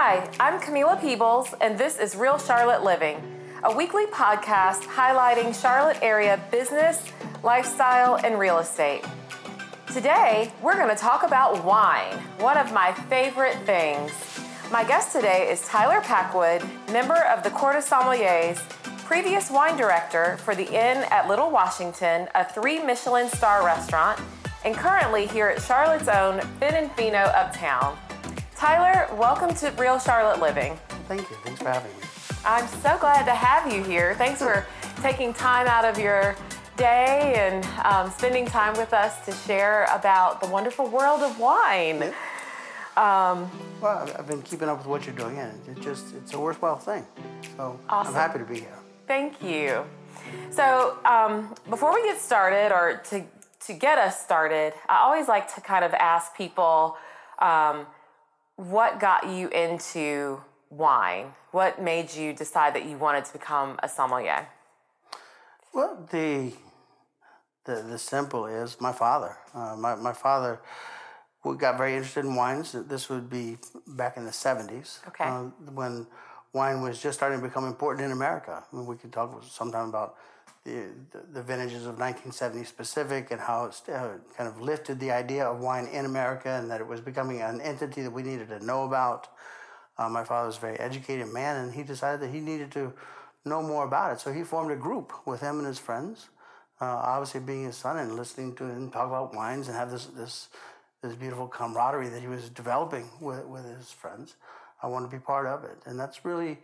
Hi, I'm Camila Peebles, and this is Real Charlotte Living, a weekly podcast highlighting Charlotte area business, lifestyle, and real estate. Today, we're going to talk about wine, one of my favorite things. My guest today is Tyler Packwood, member of the Court of Sommeliers, previous wine director for the Inn at Little Washington, a three Michelin star restaurant, and currently here at Charlotte's own Fin and Fino Uptown. Tyler, welcome to Real Charlotte Living. Thank you. Thanks for having me. I'm so glad to have you here. Thanks for taking time out of your day and um, spending time with us to share about the wonderful world of wine. Um, well, I've been keeping up with what you're doing, and it just it's a worthwhile thing. So awesome. I'm happy to be here. Thank you. So um, before we get started, or to to get us started, I always like to kind of ask people. Um, what got you into wine? What made you decide that you wanted to become a sommelier? Well, the the, the simple is my father. Uh, my, my father got very interested in wines. This would be back in the 70s. Okay. Uh, when wine was just starting to become important in America. I mean, we could talk sometime about the, the, vintages of 1970 specific and how it uh, kind of lifted the idea of wine in America and that it was becoming an entity that we needed to know about. Uh, my father was a very educated man and he decided that he needed to know more about it. So he formed a group with him and his friends, uh, obviously being his son and listening to him talk about wines and have this, this, this beautiful camaraderie that he was developing with, with his friends. I wanted to be part of it. And that's really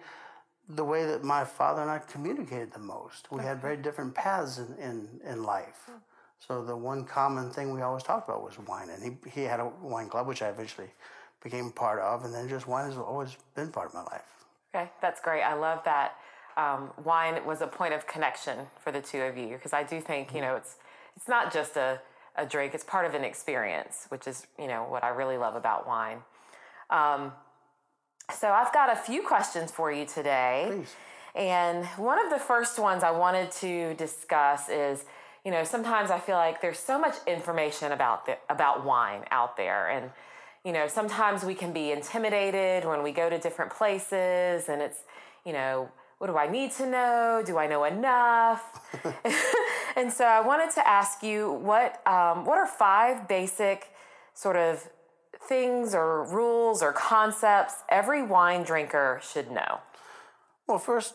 the way that my father and I communicated the most. We okay. had very different paths in, in, in life. Hmm. So the one common thing we always talked about was wine. And he, he had a wine club, which I eventually became part of. And then just wine has always been part of my life. Okay, that's great. I love that. Um, wine was a point of connection for the two of you because I do think, you mm-hmm. know, it's, it's not just a, a drink, it's part of an experience, which is, you know, what I really love about wine. Um, so I've got a few questions for you today. Please. And one of the first ones I wanted to discuss is, you know, sometimes I feel like there's so much information about the, about wine out there and you know, sometimes we can be intimidated when we go to different places and it's, you know, what do I need to know? Do I know enough? and so I wanted to ask you what um, what are five basic sort of things or rules or concepts every wine drinker should know? Well, first,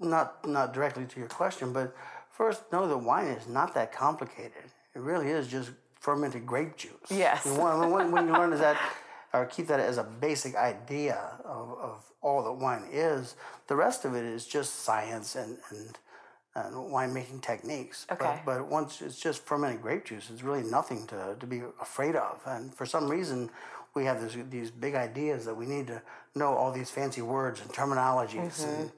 not not directly to your question, but first know that wine is not that complicated. It really is just fermented grape juice. Yes. when, when, when you learn that, or keep that as a basic idea of, of all that wine is, the rest of it is just science and, and uh, winemaking techniques. Okay. But, but, once it's just fermented grape juice, it's really nothing to, to be afraid of. And for some reason, we have this, these big ideas that we need to know all these fancy words and terminologies mm-hmm. and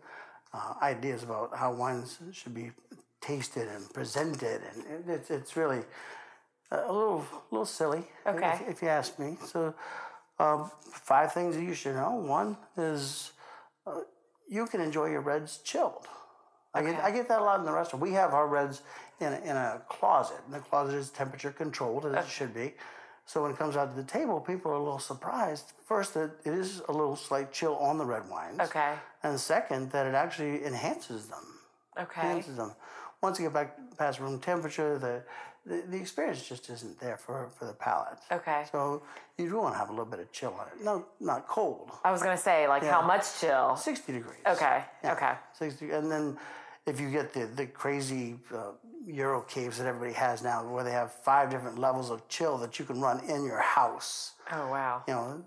uh, ideas about how wines should be tasted and presented. And it's, it's really a little, little silly, okay. if, if you ask me. So, um, five things that you should know. One is uh, you can enjoy your reds chilled. I get I get that a lot in the restaurant. We have our reds in a, in a closet, and the closet is temperature controlled as okay. it should be. So when it comes out to the table, people are a little surprised. First, that it is a little slight chill on the red wines. Okay. And second, that it actually enhances them. Okay. Enhances them. Once you get back past room temperature, the the, the experience just isn't there for, for the palate. Okay. So you do want to have a little bit of chill on it. No, not cold. I was going to say, like, yeah. how much chill? 60 degrees. Okay. Yeah. Okay. 60, and then if you get the, the crazy uh, EuroCaves that everybody has now, where they have five different levels of chill that you can run in your house. Oh wow! You know,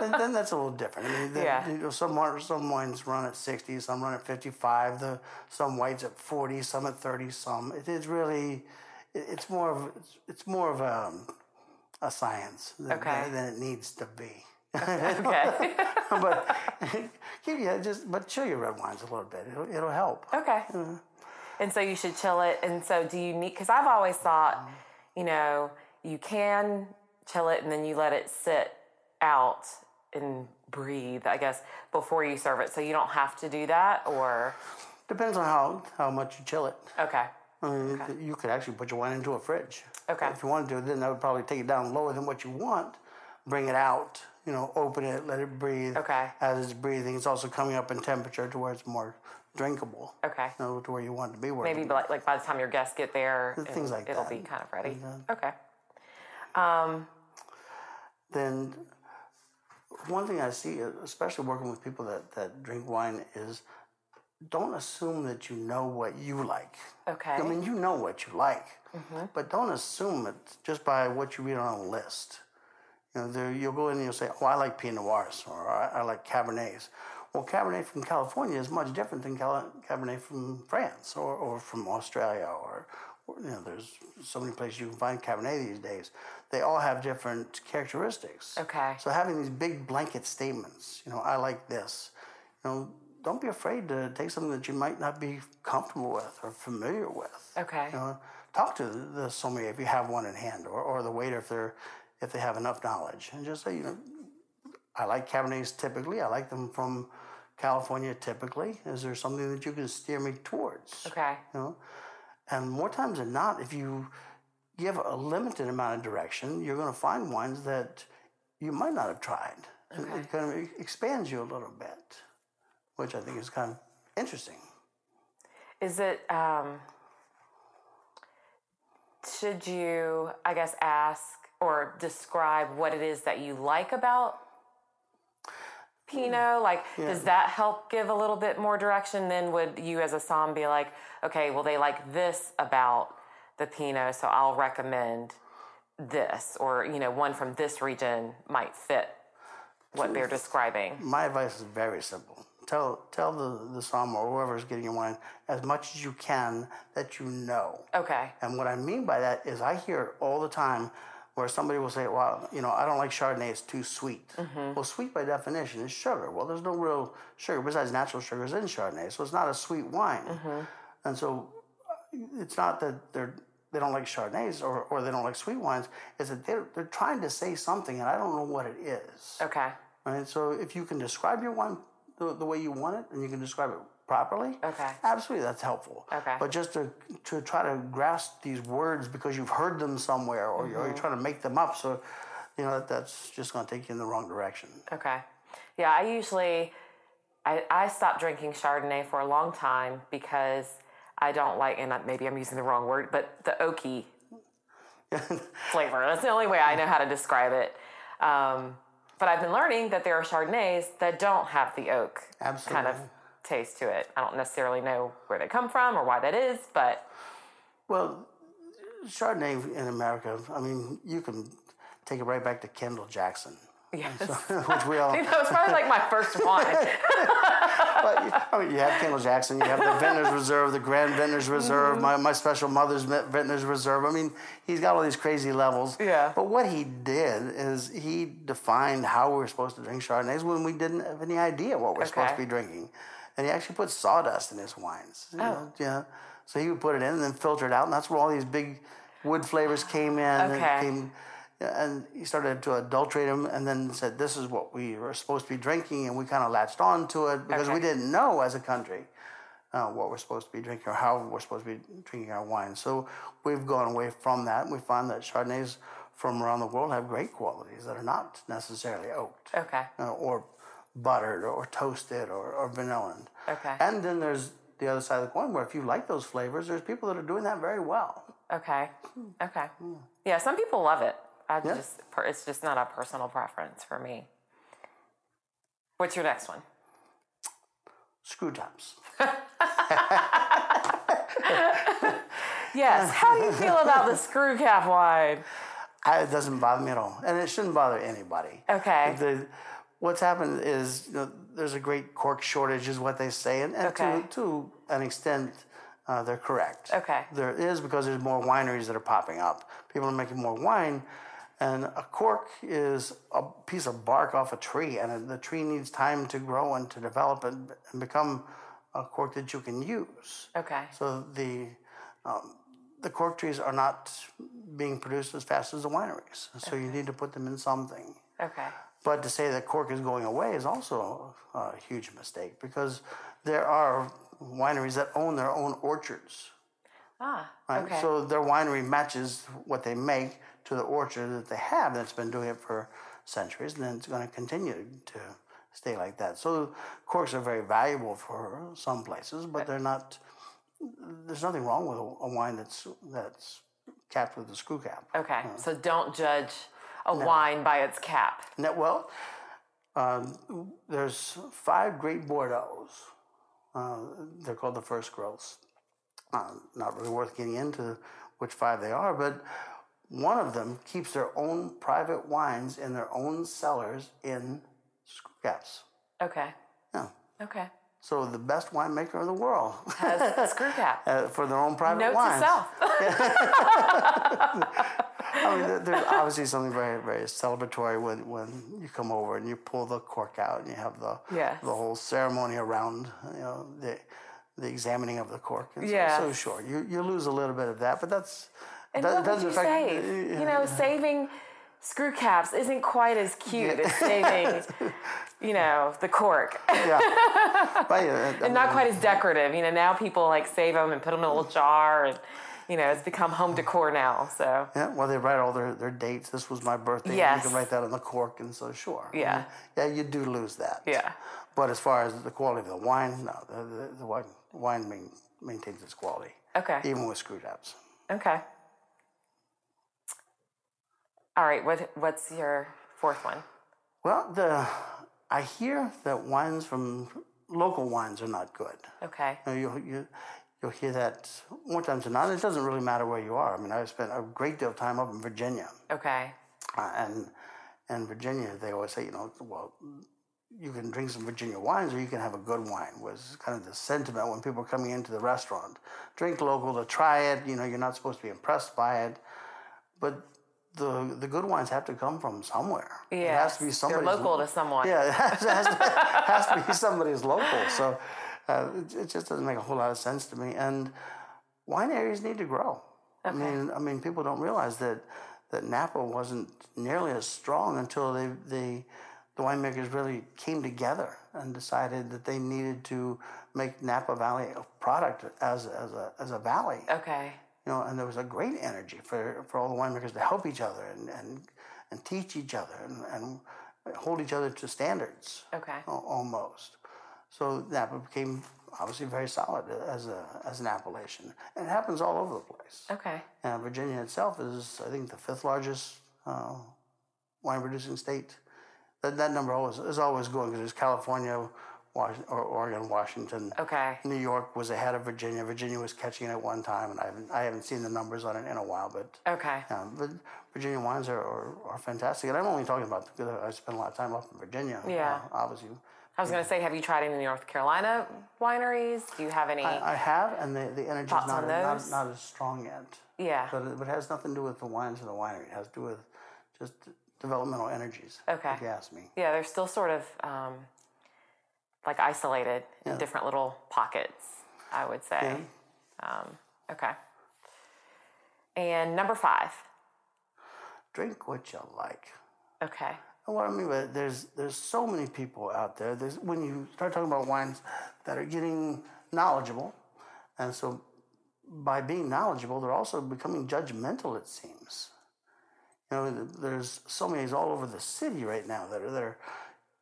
then, then, that's a little different. I mean, the, yeah. You know, some some wines run at sixty, some run at fifty-five. The some whites at forty, some at thirty. Some it, it's really it's more of it's, it's more of a, a science than, okay. than it needs to be. Okay. but yeah, just but chill your red wines a little bit. It'll, it'll help. Okay. Mm-hmm. And so you should chill it. And so do you need? Because I've always thought, you know, you can chill it and then you let it sit out and breathe. I guess before you serve it, so you don't have to do that, or depends on how how much you chill it. Okay. I mean, okay. you could actually put your wine into a fridge. Okay. If you wanted to, then that would probably take it down lower than what you want. bring it out. You know, open it, let it breathe. Okay. As it's breathing, it's also coming up in temperature to where it's more drinkable. Okay. You know, to where you want it to be. Where Maybe like, like by the time your guests get there, Things it'll- like it'll that. be kind of ready. Okay. Um, then one thing I see, especially working with people that, that drink wine, is don't assume that you know what you like. okay. I mean, you know what you like, but don't assume it just by what you read on a list. You know, there, you'll go in and you'll say, "Oh, I like Pinot Noirs," or "I, I like Cabernets." Well, Cabernet from California is much different than Cal- Cabernet from France or, or from Australia, or, or you know, there's so many places you can find Cabernet these days. They all have different characteristics. Okay. So having these big blanket statements, you know, I like this. You know, don't be afraid to take something that you might not be comfortable with or familiar with. Okay. You know, talk to the, the sommelier if you have one in hand, or, or the waiter if they're if they have enough knowledge, and just say, you know, I like Cabernets typically. I like them from California typically. Is there something that you can steer me towards? Okay. You know, and more times than not, if you give a limited amount of direction, you're going to find wines that you might not have tried. Okay. It kind of expands you a little bit, which I think is kind of interesting. Is it, um, should you, I guess, ask or describe what it is that you like about Pinot? Mm. Like, does that help give a little bit more direction? Then would you, as a som, be like, okay, well, they like this about the Pinot, so I'll recommend this, or you know, one from this region might fit what they're describing. My advice is very simple. Tell tell the the sommelier or whoever's getting your wine as much as you can that you know. Okay. And what I mean by that is I hear all the time where somebody will say, well, you know, I don't like Chardonnay, it's too sweet. Well, sweet by definition is sugar. Well, there's no real sugar besides natural sugars in Chardonnay, so it's not a sweet wine. And so uh, it's not that they're they don't like Chardonnays or, or they don't like sweet wines, it's that they're, they're trying to say something and I don't know what it is. Okay. Right? So if you can describe your wine the, the way you want it and you can describe it properly, Okay. absolutely that's helpful. Okay. But just to, to try to grasp these words because you've heard them somewhere or, you're, or you're trying to make them up, so you know that, that's just going to take you in the wrong direction. Okay. Yeah, I usually I, I stopped drinking Chardonnay for a long time because I don't like, and maybe I'm using the wrong word, but the oaky flavor. That's the only way I know how to describe it. Um, but I've been learning that there are Chardonnays that don't have the oak Absolutely. kind of Absolutely. Taste to it. I don't necessarily know where they come from or why that is, but Well, Chardonnay in America, I mean, you can take it right back to Kendall Jackson, yes. which we all. That was probably like my first one. But, you- I mean, you have Kendall Jackson, you have the Vintners Reserve, the Grand Vintners Reserve, mm-hmm. my, my special mother's Vintners Reserve. I mean, he's got all these crazy levels. Yeah. But what he did is he defined how we were supposed to drink Chardonnays when we didn't have any idea what we're supposed to be drinking. And he actually put sawdust in his wines. you know, yeah. So he would put it in and then filter it out, and that's where all these big wood flavors came in. and Okay. came- and he started to adulterate them and then said this is what we were supposed to be drinking and we kind of latched on to it because we didn't know as a country uh, what we're supposed to be drinking or how we're supposed to be drinking our wine so we've gone away from that and we find that chardonnays from around the world have great qualities that are not necessarily oaked okay. uh, or buttered or toasted or, or vanilla Okay. and then there's the other side of the coin where if you like those flavors there's people that are doing that very well Okay. Hmm. Okay. Hmm. Yeah, some people love it. I Yeah. just it's just not a personal preference for me. What's your next one? screw tops Yes. How do you feel about the screw cap wine? I, it doesn't bother me at all, and it shouldn't bother anybody. Okay. The, what's happened is you know, there's a great cork shortage, is what they say, and, and Okay. to, to an extent, uh, they're correct. Okay. There is because there's more wineries that are popping up. People are making more wine, and a cork is a piece of bark off a tree, and the tree needs time to grow and to develop and, and become a cork that you can use. Okay. So the um, the cork trees are not being produced as fast as the wineries. So you need to put them in something. Okay. But to say that cork is going away is also a huge mistake because there are wineries that own their own orchards. Ah. Right? Okay. So their winery matches what they make to the orchard that they have that's been doing it for centuries, and then it's going to continue to stay like that. So corks are very valuable for some places, but they're not. There's nothing wrong with a, a wine that's that's capped with a screw cap. Okay, so don't judge a wine by its cap. Now, well, um, there's five great Bordeaux's. Uh, they're called the first growths. Uh, not really worth getting into which five they are, but one of them keeps their own private wines in their own cellars in screw caps. Okay. Yeah. Okay. So the best winemaker in the world Has screw cap. uh, for their own private Note to wines. self. I mean, there's obviously something very, very celebratory when, when you come over and you pull the cork out and you have the Yes. the whole ceremony around you know the the examining of the cork. And so- sure, you you lose a little bit of that, but that's And that what would you affect. save? You know, saving screw caps isn't quite as cute as saving, you know, the cork. yeah. But, yeah, and not quite as decorative. You know, now people like save them and put them in a little jar, and you know, it's become home decor now. So Yeah, well, they write all their, their dates. This was my birthday. Yes. You can write that on the cork, and so sure. Yeah. Yeah, you do lose that. Yeah. But as far as the quality of the wine, no, the, the, the wine, wine main, maintains its quality, okay, even with screw caps. okay. All right, what what's your fourth one? Well, the I hear that wines from local wines are not good. Okay, You, know, you, you, you'll hear that more times than not. It doesn't really matter where you are. I mean, I've spent a great deal of time up in Virginia. okay, Uh, and in Virginia, they always say, you know, well, you can drink some Virginia wines or you can have a good wine, was kind of the sentiment when people are coming into the restaurant. Drink local to try it. You know, you're not supposed to be impressed by it. But the, the good wines have to come from somewhere. It has to be somebody's they're local to someone. yeah, it has, it has, to, has to be somebody's local. So uh, it, it just doesn't make a whole lot of sense to me. And wine areas need to grow. I mean, I mean, people don't realize that that Napa wasn't nearly as strong until they, they the winemakers really came together and decided that they needed to make Napa Valley a product as as a as a valley okay, you know, and there was a great energy for, for all the winemakers to help each other and, and, and teach each other and, and hold each other to standards okay, almost. So Napa became obviously very solid as, a, as an appellation. And it happens all over the place. okay, And Virginia itself is, I think, the fifth largest uh, wine producing state. That, that number always, is always going because there's California, Oregon, Washington. okay. New York was ahead of Virginia. Virginia was catching it at one time, and I haven't, I haven't seen the numbers on it in a while. But, Okay. um, but Virginia wines are, are, are fantastic. And I'm only talking about because I spent a lot of time up in Virginia. Yeah. Uh, obviously, I was going to say, have you tried any North Carolina wineries? Do you have any? I, I have, and the, the energy's Thoughts not, not, not as strong yet. yeah. But it, but it has nothing to do with the wines or the winery. It has to do with just developmental energies. Okay. If you ask me. Yeah, they're still sort of um, like isolated in different little pockets, I would say. Um, okay. And number five. Drink what you like. Okay. And what I mean by that, there's there's so many people out there. There's when you start talking about wines that are getting knowledgeable, and so by being knowledgeable, they're also becoming judgmental. It seems. You know, there's so many all over the city right now that are that are,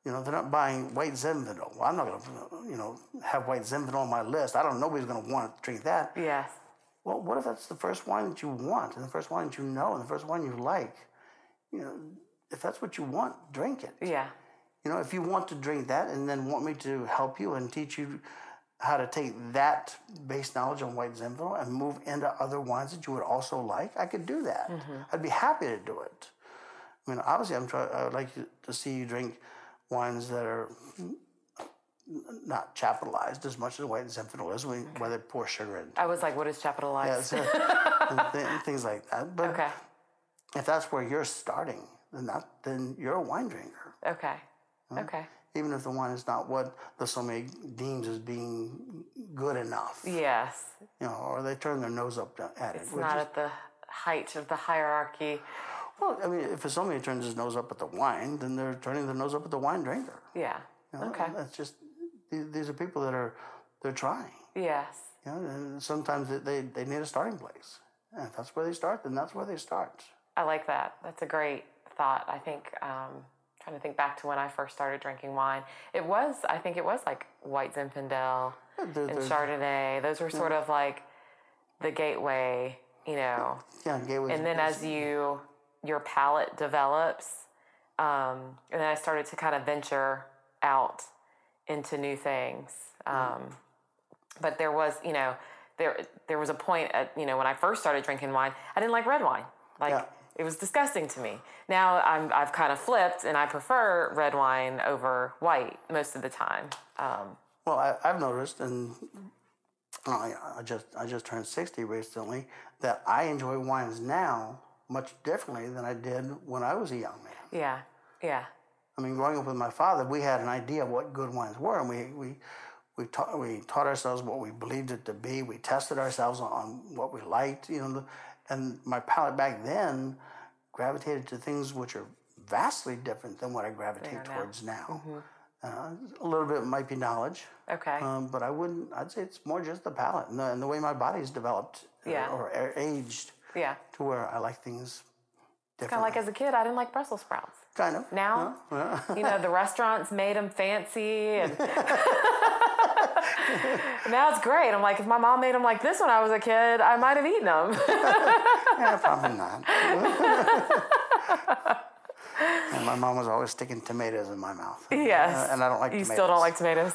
you know, they're not buying white Zinfandel. Well, I'm not going to, you know, have white Zinfandel on my list. I don't. Nobody's going to want to drink that. Yes. Well, what if that's the first wine that you want, and the first wine that you know, and the first wine you like? You know, if that's what you want, drink it. Yeah. You know, if you want to drink that and then want me to help you and teach you how to take that base knowledge on white Zinfandel and move into other wines that you would also like, I could do that. Mm-hmm. I'd be happy to do it. I mean, obviously, I'm trying. I would like to see you drink wines that are not capitalized as much as white Zinfandel is, when where they pour sugar in. I was like, what is Yeah, capitalized? and th- things like that. But okay. if that's where you're starting, then that then you're a wine drinker. Okay. Okay. Even if the wine is not what the sommelier deems as being good enough, Yes. you know, or they turn their nose up at it. It's not is- at the height of the hierarchy. Well, I mean, if somebody turns his nose up at the wine, then they're turning their nose up at the wine drinker. Yeah. you know? Okay. That's just these, are people that are they're trying. Yes. You know, and sometimes they, they, they need a starting place. And if that's where they start, then that's where they start. I like that. That's a great thought. I think um, trying to think back to when I first started drinking wine. It was I think it was like White Zinfandel there- and Chardonnay. Those were sort of like the gateway, you know. Yeah, gateway. And then as you your palate develops, um, and then I started to kind of venture out into new things. Um, but there was, you know, there there was a point at you know when I first started drinking wine, I didn't like red wine. Like Yeah. it was disgusting to me. Now I'm I've kind of flipped, and I prefer red wine over white most of the time. Um, Well, I, I've noticed, and I, I just I just turned sixty recently, that I enjoy wines now much differently than I did when I was a young man. yeah, yeah, I mean, growing up with my father, we had an idea of what good wines were, and we we we taught we taught ourselves what we believed it to be. We tested ourselves on, on what we liked, you know. And my palate back then gravitated to things which are vastly different than what I gravitate are now. towards now. Uh, a little bit might be knowledge, okay, um, but I wouldn't. I'd say it's more just the palate and the, and the way my body's developed Yeah. or a- aged yeah. to where I like things Kind of like as a kid, I didn't like Brussels sprouts. kind of Now, you know, the restaurants made them fancy, and now it's great. I'm like, if my mom made them like this when I was a kid, I might have eaten them. Yeah, probably not. and my mom was always sticking tomatoes in my mouth. yes, Uh, and I don't like you tomatoes. still don't like tomatoes.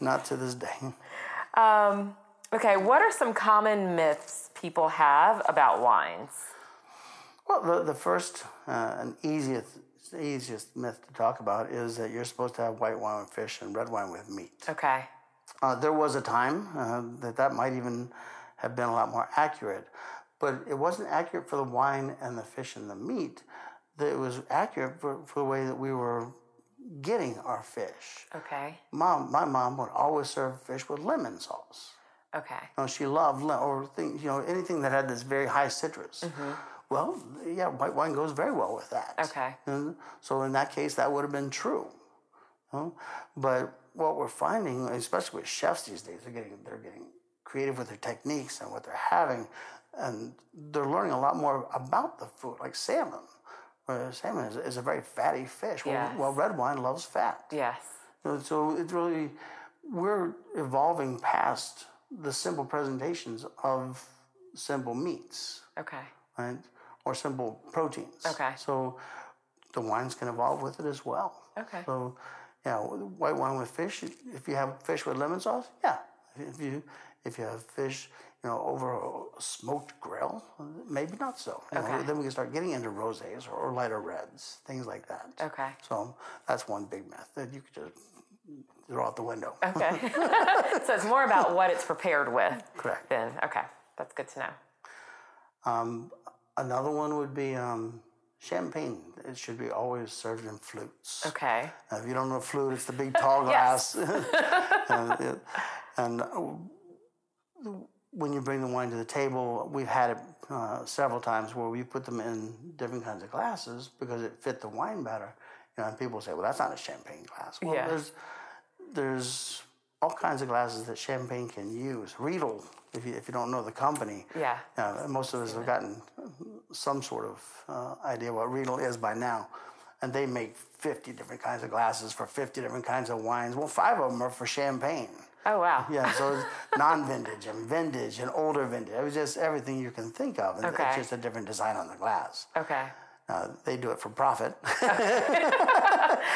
Not to this day. Okay, what are some common myths people have about wines? Well, the, the first uh, and easiest easiest myth to talk about is that you're supposed to have white wine with fish and red wine with meat. Okay, Uh, there was a time uh, that that might even have been a lot more accurate, but it wasn't accurate for the wine and the fish and the meat. That It was accurate for, for the way that we were getting our fish. okay, Mom, my mom would always serve fish with lemon sauce. Okay, You know, she loved or things, you know, anything that had this very high citrus. Mm-hmm. Well, yeah, white wine goes very well with that. Okay. And so in that case, that would have been true. you know? But what we're finding, especially with chefs these days, they're getting they're getting creative with their techniques and what they're having, and they're learning a lot more about the food, like salmon. Salmon is, is a very fatty fish. Well, Yes. well, red wine loves fat. yes, So it's really we're evolving past the simple presentations of simple meats, okay, right, or simple proteins. Okay. So the wines can evolve with it as well. Okay. So yeah, white wine with fish. If you have fish with lemon sauce, yeah. If you if you have fish, you know, over a smoked grill, maybe not so. You know, Okay. then we can start getting into rosés or lighter reds, things like that. Okay. So that's one big myth that you could just throw out the window. okay. so it's more about what it's prepared with. Correct. Then okay, that's good to know. Um, another one would be um, champagne. It should be always served in flutes. Okay, Now, if you don't know flute, it's the big tall glass. and it- and, uh, when you bring the wine to the table, we've had it uh, several times where we put them in different kinds of glasses because it fit the wine better. You know, and people say, "Well, that's not a champagne glass." Well, Yeah. there's there's all kinds of glasses that champagne can use. Riedel, if you, if you don't know the company, Yeah. uh, most of us have gotten some sort of uh, idea what Riedel is by now. And they make 50 different kinds of glasses for 50 different kinds of wines. Well, five of them are for champagne. Oh wow. Yeah, so it's non-vintage and vintage and older vintage. It was just everything you can think of. And Okay. It's just a different design on the glass. Okay. Uh, they do it for profit.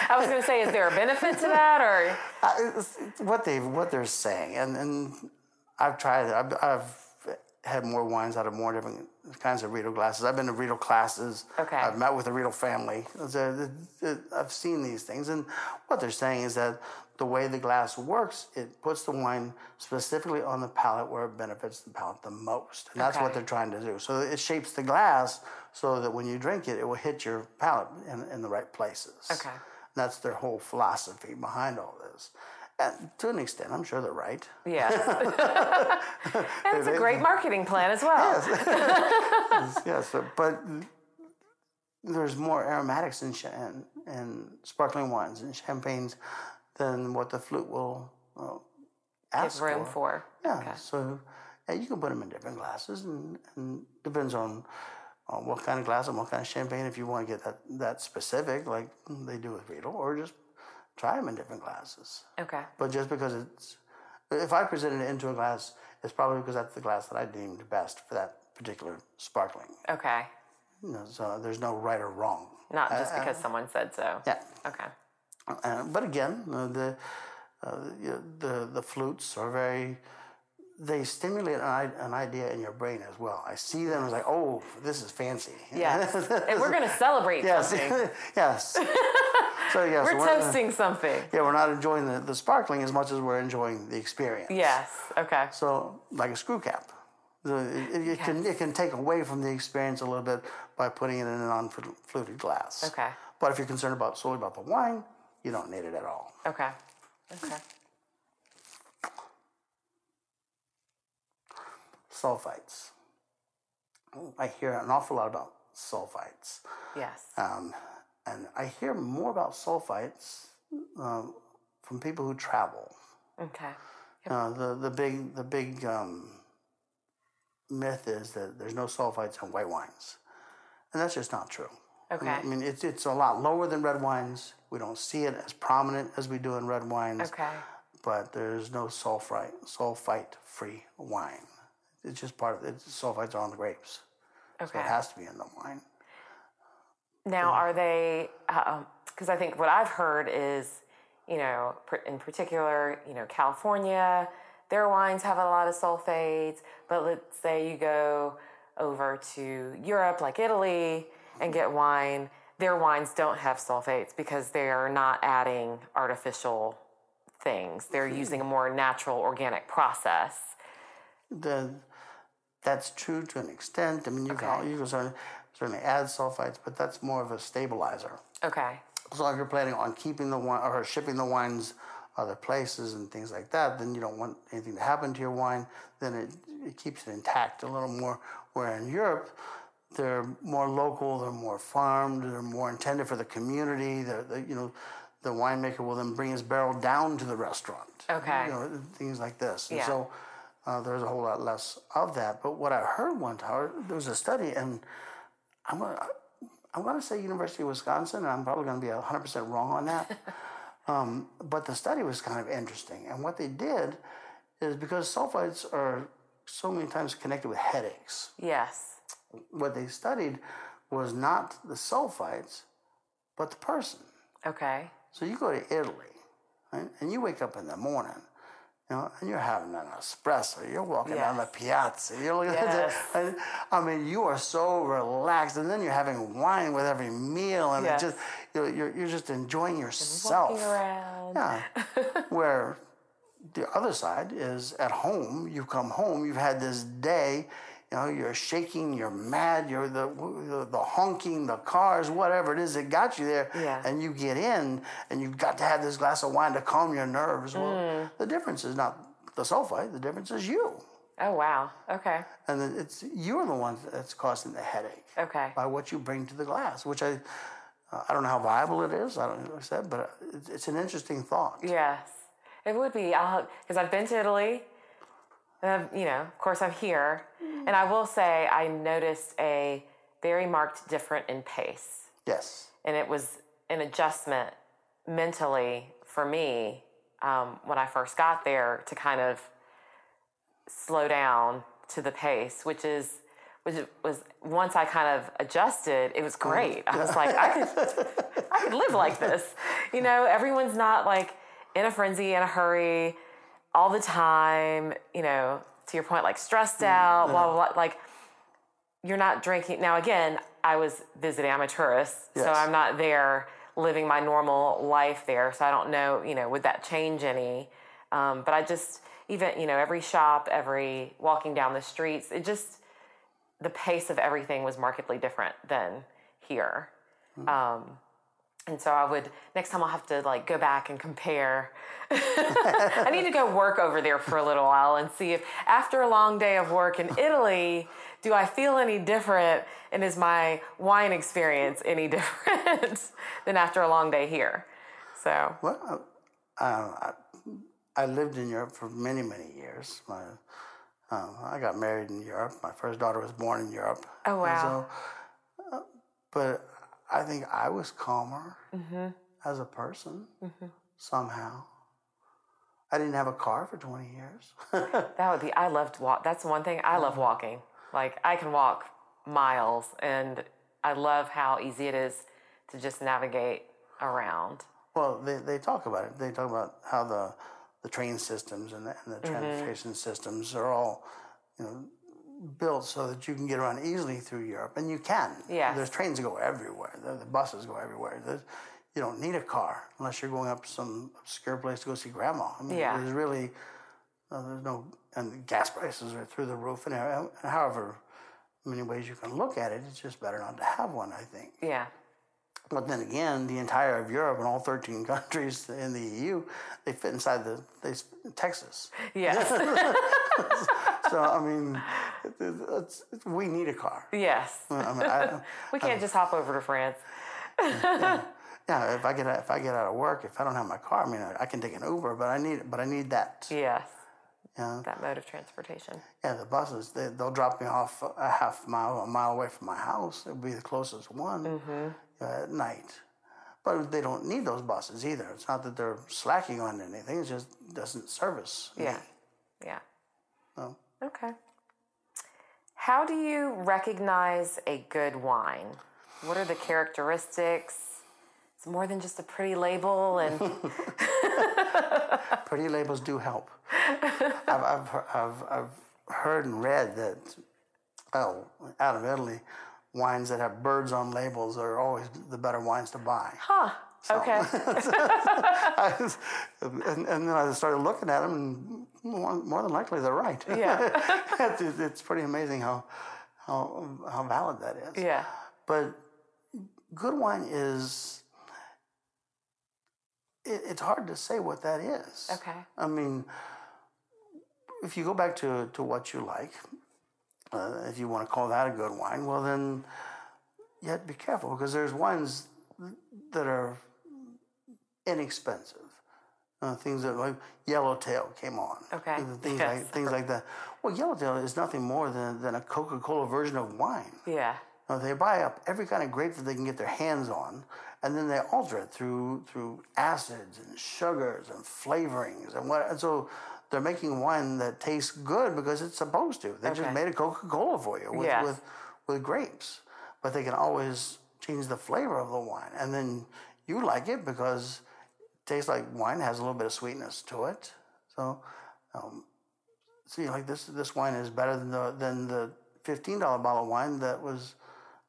I was going to say, is there a benefit to that, or Uh, what they what they're saying, and and I've tried it. I've, I've had more wines out of more different kinds of Riedel glasses. I've been to Riedel classes. Okay. I've met with the Riedel family. I've seen these things, and what they're saying is that the way the glass works, it puts the wine specifically on the palate where it benefits the palate the most, and that's what they're trying to do. So it shapes the glass so that when you drink it, it will hit your palate in, in the right places. Okay. That's their whole philosophy behind all this. And to an extent, I'm sure they're right. Yeah. and it's a great marketing plan as well. yes, but, but there's more aromatics in, in sparkling wines and champagnes than what the flute will uh, ask Give room for. Yeah, so yeah, you can put them in different glasses, and, and depends on what kind of glass and what kind of champagne if you want to get that, that specific, like they do with Riedel, or just try them in different glasses. Okay. But just because it's, if I presented it into a glass, it's probably because that's the glass that I deemed best for that particular sparkling. Okay. You know, so there's no right or wrong. Not just because someone said so. Yeah. Okay. Uh, but again, uh, the, uh, the the flutes are very. They stimulate an, an idea in your brain as well. I see them as like, oh, this is fancy. Yes. and we're going to celebrate yes, something. yes. so yes, We're toasting something. Yeah, we're not enjoying the, the sparkling as much as we're enjoying the experience. Yes. Okay. So, like a screw cap, the, it, it can it can take away from the experience a little bit by putting it in a non-fluted glass. Okay. But if you're concerned about solely about the wine, you don't need it at all. Okay. Okay. Sulfites. I hear an awful lot about sulfites, Yes. um, and I hear more about sulfites um, from people who travel. Okay. Uh, the the big the big um, myth is that there's no sulfites in white wines, and that's just not true. Okay. I mean, it's it's a lot lower than red wines. We don't see it as prominent as we do in red wines. Okay. But there's no sulfite sulfite free wine. It's just part of it. Sulfites are on the grapes, so it has to be in the wine. Now, are they? Uh, because I think what I've heard is, you know, in particular, you know, California, their wines have a lot of sulfates. But let's say you go over to Europe, like Italy, and get wine. Their wines don't have sulfates because they are not adding artificial things. They're hmm. using a more natural, organic process. The, that's true to an extent. I mean, you Okay. can you can certainly, certainly add sulfites, but that's more of a stabilizer. Okay. So if you're planning on keeping the wine or shipping the wines other places and things like that, then you don't want anything to happen to your wine. Then it, it keeps it intact a little more. Where in Europe, they're more local, they're more farmed, they're more intended for the community. They're, they you know, the winemaker will then bring his barrel down to the restaurant. Okay. You know, things like this. And Yeah. so uh, there's a whole lot less of that. But what I heard one time, there was a study, and I'm gonna, I'm going to say University of Wisconsin, and I'm probably going to be 100% wrong on that. um, but the study was kind of interesting. And what they did is because sulfites are so many times connected with headaches, Yes. what they studied was not the sulfites, but the person. Okay. So you go to Italy, right, and you wake up in the morning, you know, and you're having an espresso. You're walking down the piazza. You're looking Yes. at the, and, I mean, you are so relaxed, and then you're having wine with every meal, and Yes. just you're, you're you're just enjoying yourself. Walking around. Yeah. Where the other side is at home. You come home. You've had this day. You know, you're shaking. You're mad. You're the the, the honking, the cars, whatever it is that got you there. Yeah. And you get in, and you've got to have this glass of wine to calm your nerves. Well, Mm. the difference is not the sulfite. The difference is you, Oh wow. Okay. and then it's you're the one that's causing the headache Okay. by what you bring to the glass. Which I. uh, I don't know how viable it is. I don't know what I said, but it's, it's an interesting thought. Yes, it would be. Because I've been to Italy. And I've, you know, of course, I'm here, and I will say I noticed a very marked difference in pace, Yes. and it was an adjustment mentally for me um, when I first got there to kind of slow down to the pace, which is which was once I kind of adjusted, it was great. I was like, I could I could live like this. You know, everyone's not like in a frenzy, in a hurry, all the time, you know, to your point, like stressed out, blah, blah, blah. Like, you're not drinking. Now, again, I was visiting, I'm a tourist, so I'm not there living my normal life there. So I don't know, you know, would that change any? Um, but I just, even, you know, every shop, every walking down the streets, it just, the pace of everything was markedly different than here. Um, and so I would next time I'll have to like go back and compare. I need to go work over there for a little while and see if after a long day of work in Italy, do I feel any different and is my wine experience any different than after a long day here? So Well, uh, I, I lived in Europe for many, many years. My, Um, I got married in Europe. My first daughter was born in Europe. Oh, And wow. so, uh, but I think I was calmer mm-hmm. as a person mm-hmm. somehow. I didn't have a car for 20 years. That would be. I loved walk. That's one thing I love walking. Like I can walk miles, and I love how easy it is to just navigate around. Well, they, they talk about it. They talk about how the the train systems and the, and the mm-hmm. transportation systems are all, you know, built so that you can get around easily through Europe, and you can. Yeah. There's trains that go everywhere. The, the buses go everywhere. There's, you don't need a car unless you're going up some obscure place to go see grandma. I mean, Yeah. There's really uh, there's no and the gas prices are through the roof, and, uh, and however many ways you can look at it, it's just better not to have one. I think. Yeah. But then again, the entire of Europe and all 13 countries in the EU, they fit inside the they, Texas. Yes. So I mean, it- it- it's, it's, we need a car. yes. I mean, I, We can't just hop over to France. yeah, yeah, if I get if I get out of work, if I don't have my car, I mean, I, I can take an Uber, but I need but I need that. Yes. Yeah, That mode of transportation. yeah. The buses they, they'll drop me off a half mile, a mile away from my house. It'll be the closest one uh, at night. But they don't need those buses either. It's not that they're slacking on anything. It just doesn't service. me. Yeah. Yeah. Okay. How do you recognize a good wine? What are the characteristics? It's more than just a pretty label and Pretty labels do help. I've, I've, I've, I've heard and read that, oh, out of Italy, wines that have birds on labels are always the better wines to buy. huh. Okay. I and, and then I started looking at them, and more, more than likely they're right. Yeah. it's, it's pretty amazing how, how, how valid that is. Yeah. But good wine is, it, it's hard to say what that is. Okay. I mean, if you go back to, to what you like, uh, if you want to call that a good wine, well, then you have to be careful because there's wines that are inexpensive. Uh, things that like Yellowtail came on. Okay. Uh, Things Yes. like things like that. Well, Yellowtail is nothing more than, than a Coca-Cola version of wine. Yeah. Now, they buy up every kind of grape that they can get their hands on, and then they alter it through through acids and sugars and flavorings and what. And so they're making wine that tastes good because it's supposed to. They Okay. just made a Coca Cola for you with, Yes. with with grapes, but they can always change the flavor of the wine, and then you like it because tastes like wine has a little bit of sweetness to it. So. Um, see, like this this wine is better than the than the fifteen dollar bottle of wine that was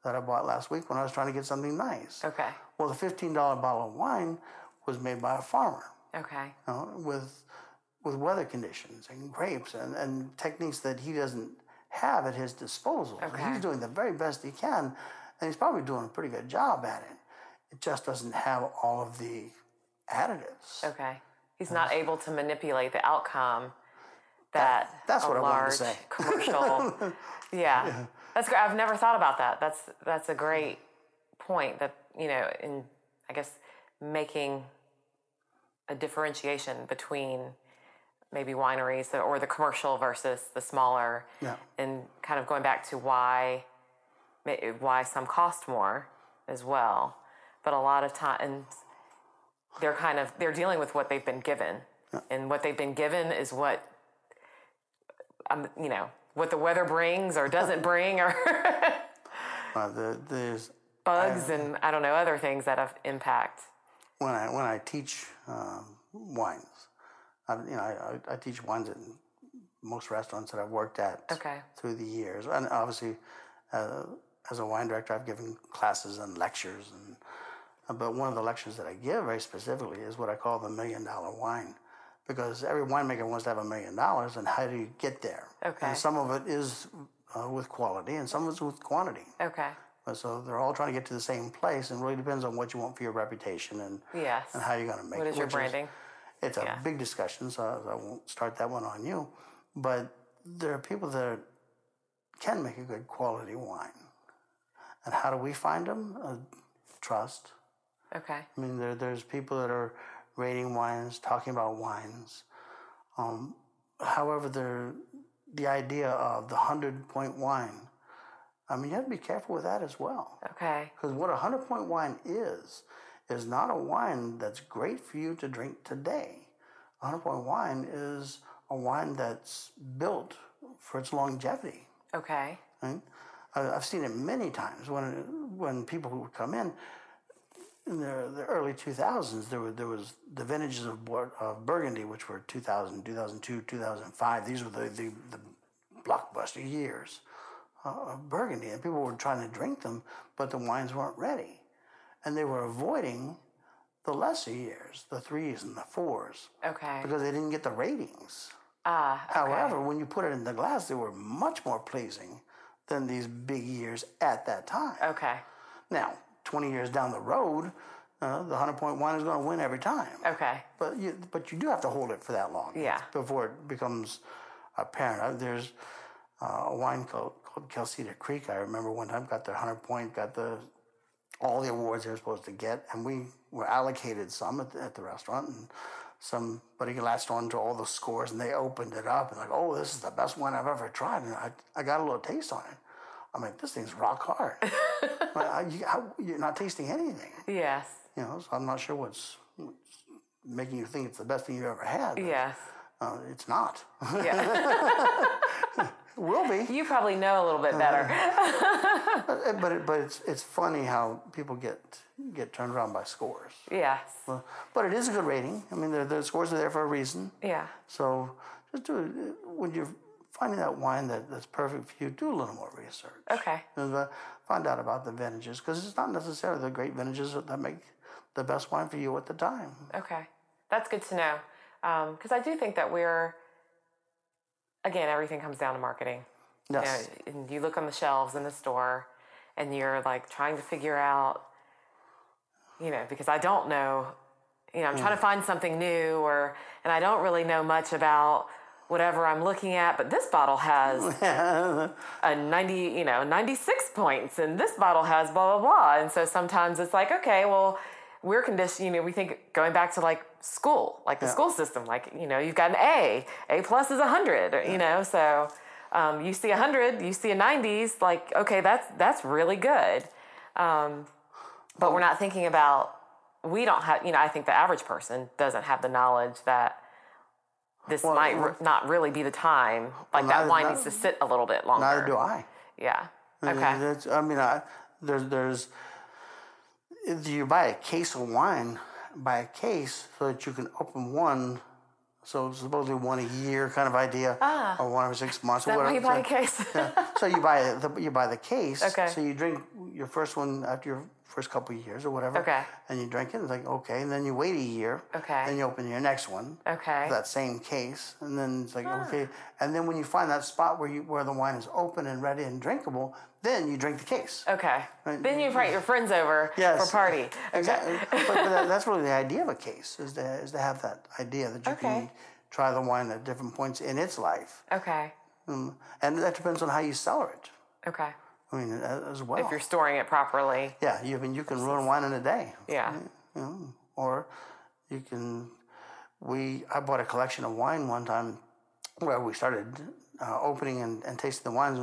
that I bought last week when I was trying to get something nice. Okay. Well, the fifteen dollar bottle of wine was made by a farmer, Okay. you know, with with weather conditions and grapes and, and techniques that he doesn't have at his disposal. Okay. He's doing the very best he can, and he's probably doing a pretty good job at it. It just doesn't have all of the additives. Okay. He's not able to manipulate the outcome that that's a what I wanted to say. commercial. yeah. That's great. I've never thought about that. That's that's a great point that, you know, in I guess making a differentiation between maybe wineries or the commercial versus the smaller Yeah. and kind of going back to why why some cost more as well but a lot of times they're kind of they're dealing with what they've been given. And what they've been given is what um, you know what the weather brings or doesn't bring or Uh, the, there's bugs and i don't know other things that have impact. When I when I teach um, wines, I, you know, I, I, I teach wines at most restaurants that I've worked at Okay. through the years, and obviously, uh, as a wine director, I've given classes and lectures, and but one of the lectures that I give very specifically is what I call the million dollar wine, because every winemaker wants to have a million dollars, and how do you get there? Okay. And some of it is uh, with quality, and some of it's with quantity. okay Uh, So they're all trying to get to the same place, and really depends on what you want for your reputation and yes and how you're going to make what it. is your branding it's a Yeah. big discussion, so I, I won't start that one on you. But there are people that can make a good quality wine, and how do we find them? Uh, trust. Okay I mean, there, there's people that are rating wines, talking about wines. Um, however, they're the idea of the hundred point wine. I mean, you have to be careful with that as well. Okay. Because what a hundred point wine is, is not a wine that's great for you to drink today. A hundred point wine is a wine that's built for its longevity. Okay. Right? I- I've seen it many times when when people would come in in the, the early 2000s. There were there was the vintages of, of Burgundy, which were 2000, 2002, 2005. These were the the, the blockbuster years uh, of Burgundy, and people were trying to drink them, but the wines weren't ready, and they were avoiding the lesser years, the threes and the fours, Okay. because they didn't get the ratings. Ah. okay. However, when you put it in the glass, they were much more pleasing than these big years at that time. Okay. Now, 20 years down the road, uh, the 100 point wine is going to win every time. Okay. But you, but you do have to hold it for that long Yeah. before it becomes apparent. Uh, There's uh, a wine called, called Calcita Creek. I remember one time got the 100 point, got the all the awards they were supposed to get, and we were allocated some at the, at the restaurant, and somebody latched on to all the scores, and they opened it up, and like, oh, this is the best wine I've ever tried, and I, I got a little taste on it. I'm like, this thing's rock hard. I- you, how, you're not tasting anything, Yes. you know. So I'm not sure what's, what's making you think it's the best thing you've ever had. Yes. uh, it's not. Yeah. Will be. you probably know a little bit better. But, but, it, but it's, it's funny how people get get turned around by scores. yes. Well, But it is a good rating. I mean, the, the scores are there for a reason. Yeah. So just do it. When you're finding that wine that, that's perfect for you, do a little more research. Okay. Uh, find out about the vintages because it's not necessarily the great vintages that, make the best wine for you at the time. Okay. That's good to know. Because I do think that we're, again, everything comes down to marketing. Yes. You, know, and you look on the shelves in the store and you're like trying to figure out, you know, because I don't know, you know, I'm trying to find something new or, and I don't really know much about whatever I'm looking at, but this bottle has a 90, you know, 96 points and this bottle has blah, blah, blah. And so sometimes it's like, okay, well, we're conditioned, you know, we think going back to like school, like the school system, like, you know, you've got an A, A plus is 100, you know, so um, you see 100, you see a 90s, like, okay, that's, that's really good. Um, but we're not thinking about, we don't have, you know, I think the average person doesn't have the knowledge that this Well, might well- r- not really be the time. Like that wine neither- needs to sit a little bit longer. Neither do I. Yeah. Okay. I mean, I, there's there's you buy a case of wine, buy a case so that you can open one. So supposedly one a year kind of idea, or one every six months, Ah. Or whatever. you buy a case? so you buy the you buy the case. Okay. So you drink your first one after your first couple of years or whatever. Okay. And you drink it. It's like okay, and then you wait a year. Okay. Then you open your next one. Okay. That same case, and then it's like okay, and then when you find that spot where you where the wine is open and ready and drinkable, then you drink the case. okay. Then you invite your friends over Yes. for party. Exactly. but, but that, that's really the idea of a case is to is to have that idea that you Okay. can try the wine at different points in its life, Okay. Um, and that depends on how you cellar it. Okay. I mean, as well. If you're storing it properly. Yeah, you I mean you can ruin wine in a day. Yeah. You know, or you can. We I bought a collection of wine one time where we started uh, opening and, and tasting the wines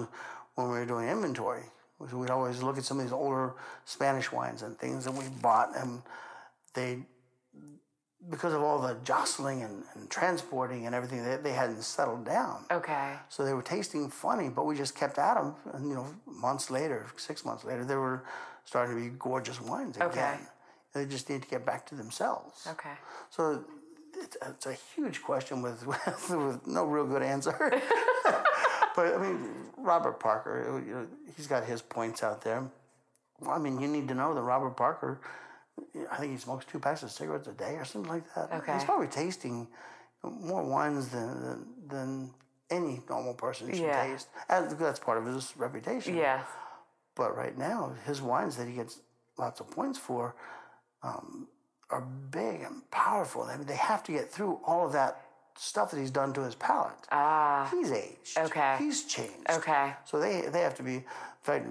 when we were doing inventory. We'd always look at some of these older Spanish wines and things that we bought, and they because of all the jostling and, and transporting and everything, they, they hadn't settled down. Okay. So they were tasting funny, but we just kept at them. And, you know, months later, six months later, they were starting to be gorgeous wines again. Okay. They just need to get back to themselves. Okay. So it's, it's a huge question with, with, with no real good answer. but I mean, Robert Parker, you know, he's got his points out there. Well, I mean, you need to know that Robert Parker, I think he smokes two packs of cigarettes a day or something like that. Okay. He's probably tasting more wines than than, than any normal person should Yeah. taste. And that's part of his reputation. Yes. But right now, his wines that he gets lots of points for um, are big and powerful. I mean, they have to get through all of that stuff that he's done to his palate. Ah. He's aged. Okay. He's changed. Okay. So they they have to be. In fact,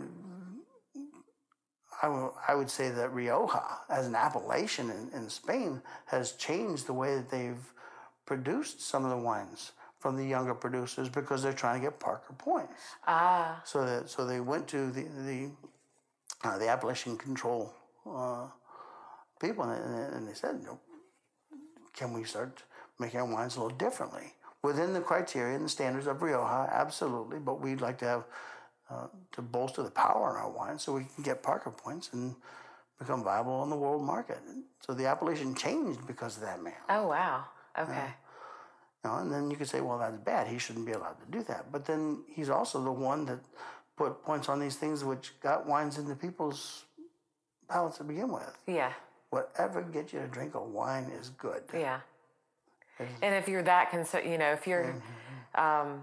I would I would say that Rioja, as an appellation in, in Spain, has changed the way that they've produced some of the wines from the younger producers because they're trying to get Parker points. Ah, So that so they went to the the uh, the appellation control uh, people and, they- and they said, you know, "Can we start making our wines a little differently within the criteria and the standards of Rioja? Absolutely, but we'd like to have uh, to bolster the power in our wines so we can get Parker points and become viable on the world market." So the appellation changed because of that man. oh wow. Okay. You know, and then you could say, well, that's bad. He shouldn't be allowed to do that. But then he's also the one that put points on these things which got wines into people's palates to begin with. Yeah. Whatever gets you to drink a wine is good. Yeah. And if you're that concerned, you know, if you're, um,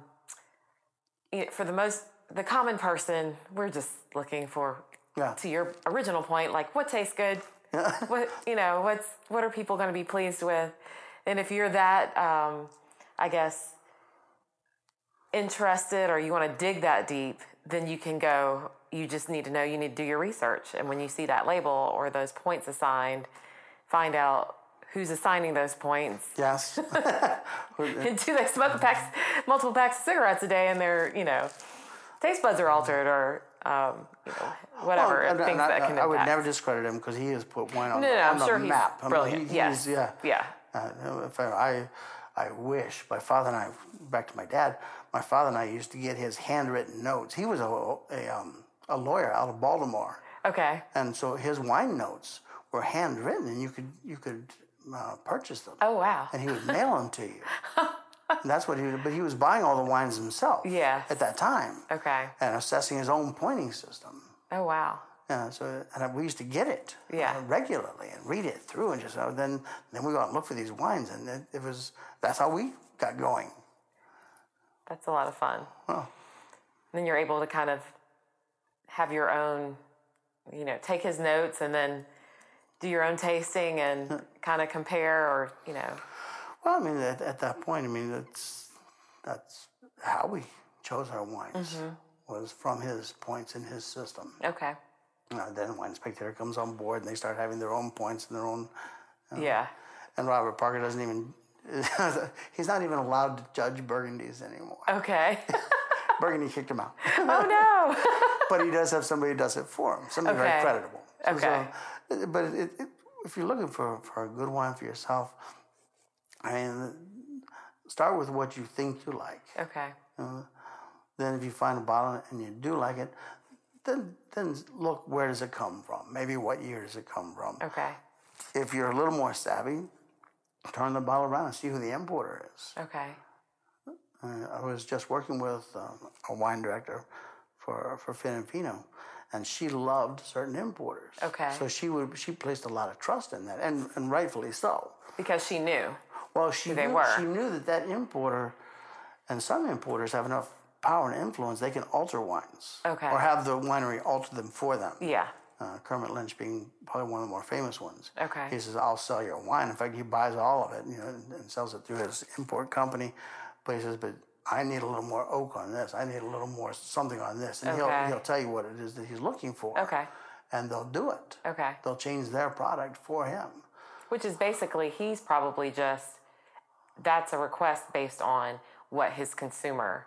you know, for the most, the common person, we're just looking for, Yeah. to your original point, like what tastes good, what you know, what's what are people going to be pleased with, and if you're that, um, I guess, interested or you want to dig that deep, then you can go. You just need to know. You need to do your research, and when you see that label or those points assigned, find out who's assigning those points Yes. and do they smoke packs, multiple packs of cigarettes a day and their, you know, taste buds are altered or, um, you know, whatever Well, and- things I, that can I would never discredit him because he has put one on, No, the, no, on the sure he's map. I mean, brilliant. he- yes. yeah. Yeah. Uh, in fact, I, I wish my father and I, back to my dad, my father and I used to get his handwritten notes. He was a, a, um, a lawyer out of Baltimore. Okay. And so his wine notes were handwritten, and you could you could uh, purchase them, Oh, wow. and he would mail them to you. and that's what he. But he was buying all the wines himself. Yeah. At that time, Okay. and assessing his own pointing system. Oh, wow. Yeah. So and we used to get it Yeah. uh, regularly and read it through, and just uh, then then we go out and look for these wines, and it, it was that's how we got going. That's a lot of fun. Well, Then you're able to kind of have your own, you know, take his notes and then do your own tasting and kind of compare or, you know, well, I mean, at, at that point, I mean, that's that's how we chose our wines Mm-hmm. was from his points in his system. okay. Uh, then Wine Spectator comes on board and they start having their own points and their own. Yeah. And Robert Parker doesn't even. he's not even allowed to judge Burgundies anymore. Okay. Burgundy kicked him out. oh, no. but he does have somebody who does it for him. Somebody Okay. very creditable. So- Okay. so- but it, it, if you're looking for, for a good wine for yourself, I mean, start with what you think you like. okay. Then, if you find a bottle and you do like it, then then look where does it come from? Maybe what year does it come from? Okay. If you're a little more savvy, turn the bottle around and see who the importer is. Okay. Uh, I was just working with um, a wine director for for Fin and Fino, and she loved certain importers. Okay. So she would she placed a lot of trust in that, and and rightfully so. Because she knew. Well, she they knew, were. she knew that that importer, and some importers have enough power and influence they can alter wines. Okay. Or have the winery alter them for them. Yeah. Uh, Kermit Lynch being probably one of the more famous ones. Okay. He says, "I'll sell your wine." In fact, he buys all of it, you know, and, and sells it through his import company. But he says, "But I need a little more oak on this. I need a little more something on this," and Okay. he'll he'll tell you what it is that he's looking for. Okay. And they'll do it. Okay. They'll change their product for him. Which is basically, he's probably just, that's a request based on what his consumer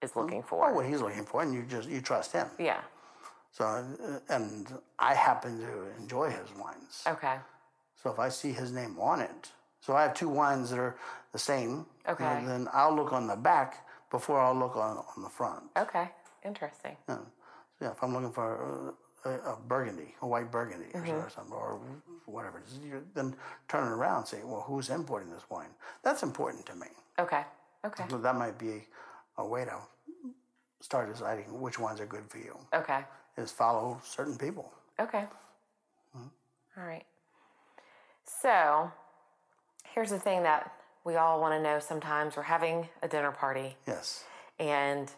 is looking Or for. what he's looking for, and you just you trust him. Yeah. So, uh, and I happen to enjoy his wines. Okay. So if I see his name on it, so I have two wines that are the same. Okay. then I'll look on the back before I'll look on on the front. Okay. Interesting. Yeah. So yeah, if I'm looking for a, a, a burgundy, a white burgundy or, Mm-hmm. or something, or whatever, it is, you then turn it around and say, well, who's importing this wine? That's important to me. Okay. Okay. So that might be a way to start deciding which ones are good for you. Okay. Is follow certain people. Okay. All right. So, here's the thing that we all want to know sometimes. We're having a dinner party Yes. and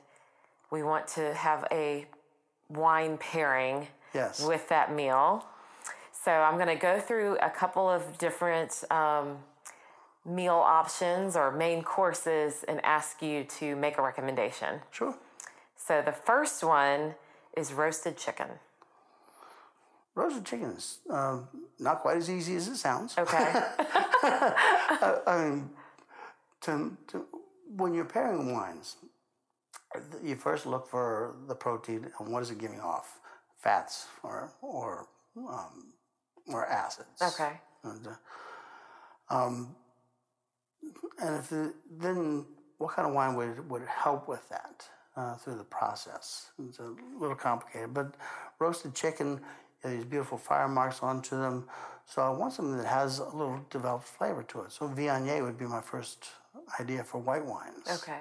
we want to have a wine pairing Yes. with that meal. So, I'm going to go through a couple of different um, meal options or main courses and ask you to make a recommendation. Sure. So, the first one is roasted chicken. Roasted chicken is um, not quite as easy as it sounds. Okay. I mean, to, to, when you're pairing wines, you first look for the protein and what is it giving off, fats or or um, or acids. Okay. And, uh, um, and if the, then what kind of wine would would help with that uh, through the process? It's a little complicated, but roasted chicken, these beautiful fire marks onto them. So I want something that has a little developed flavor to it. So Viognier would be my first idea for white wines. Okay.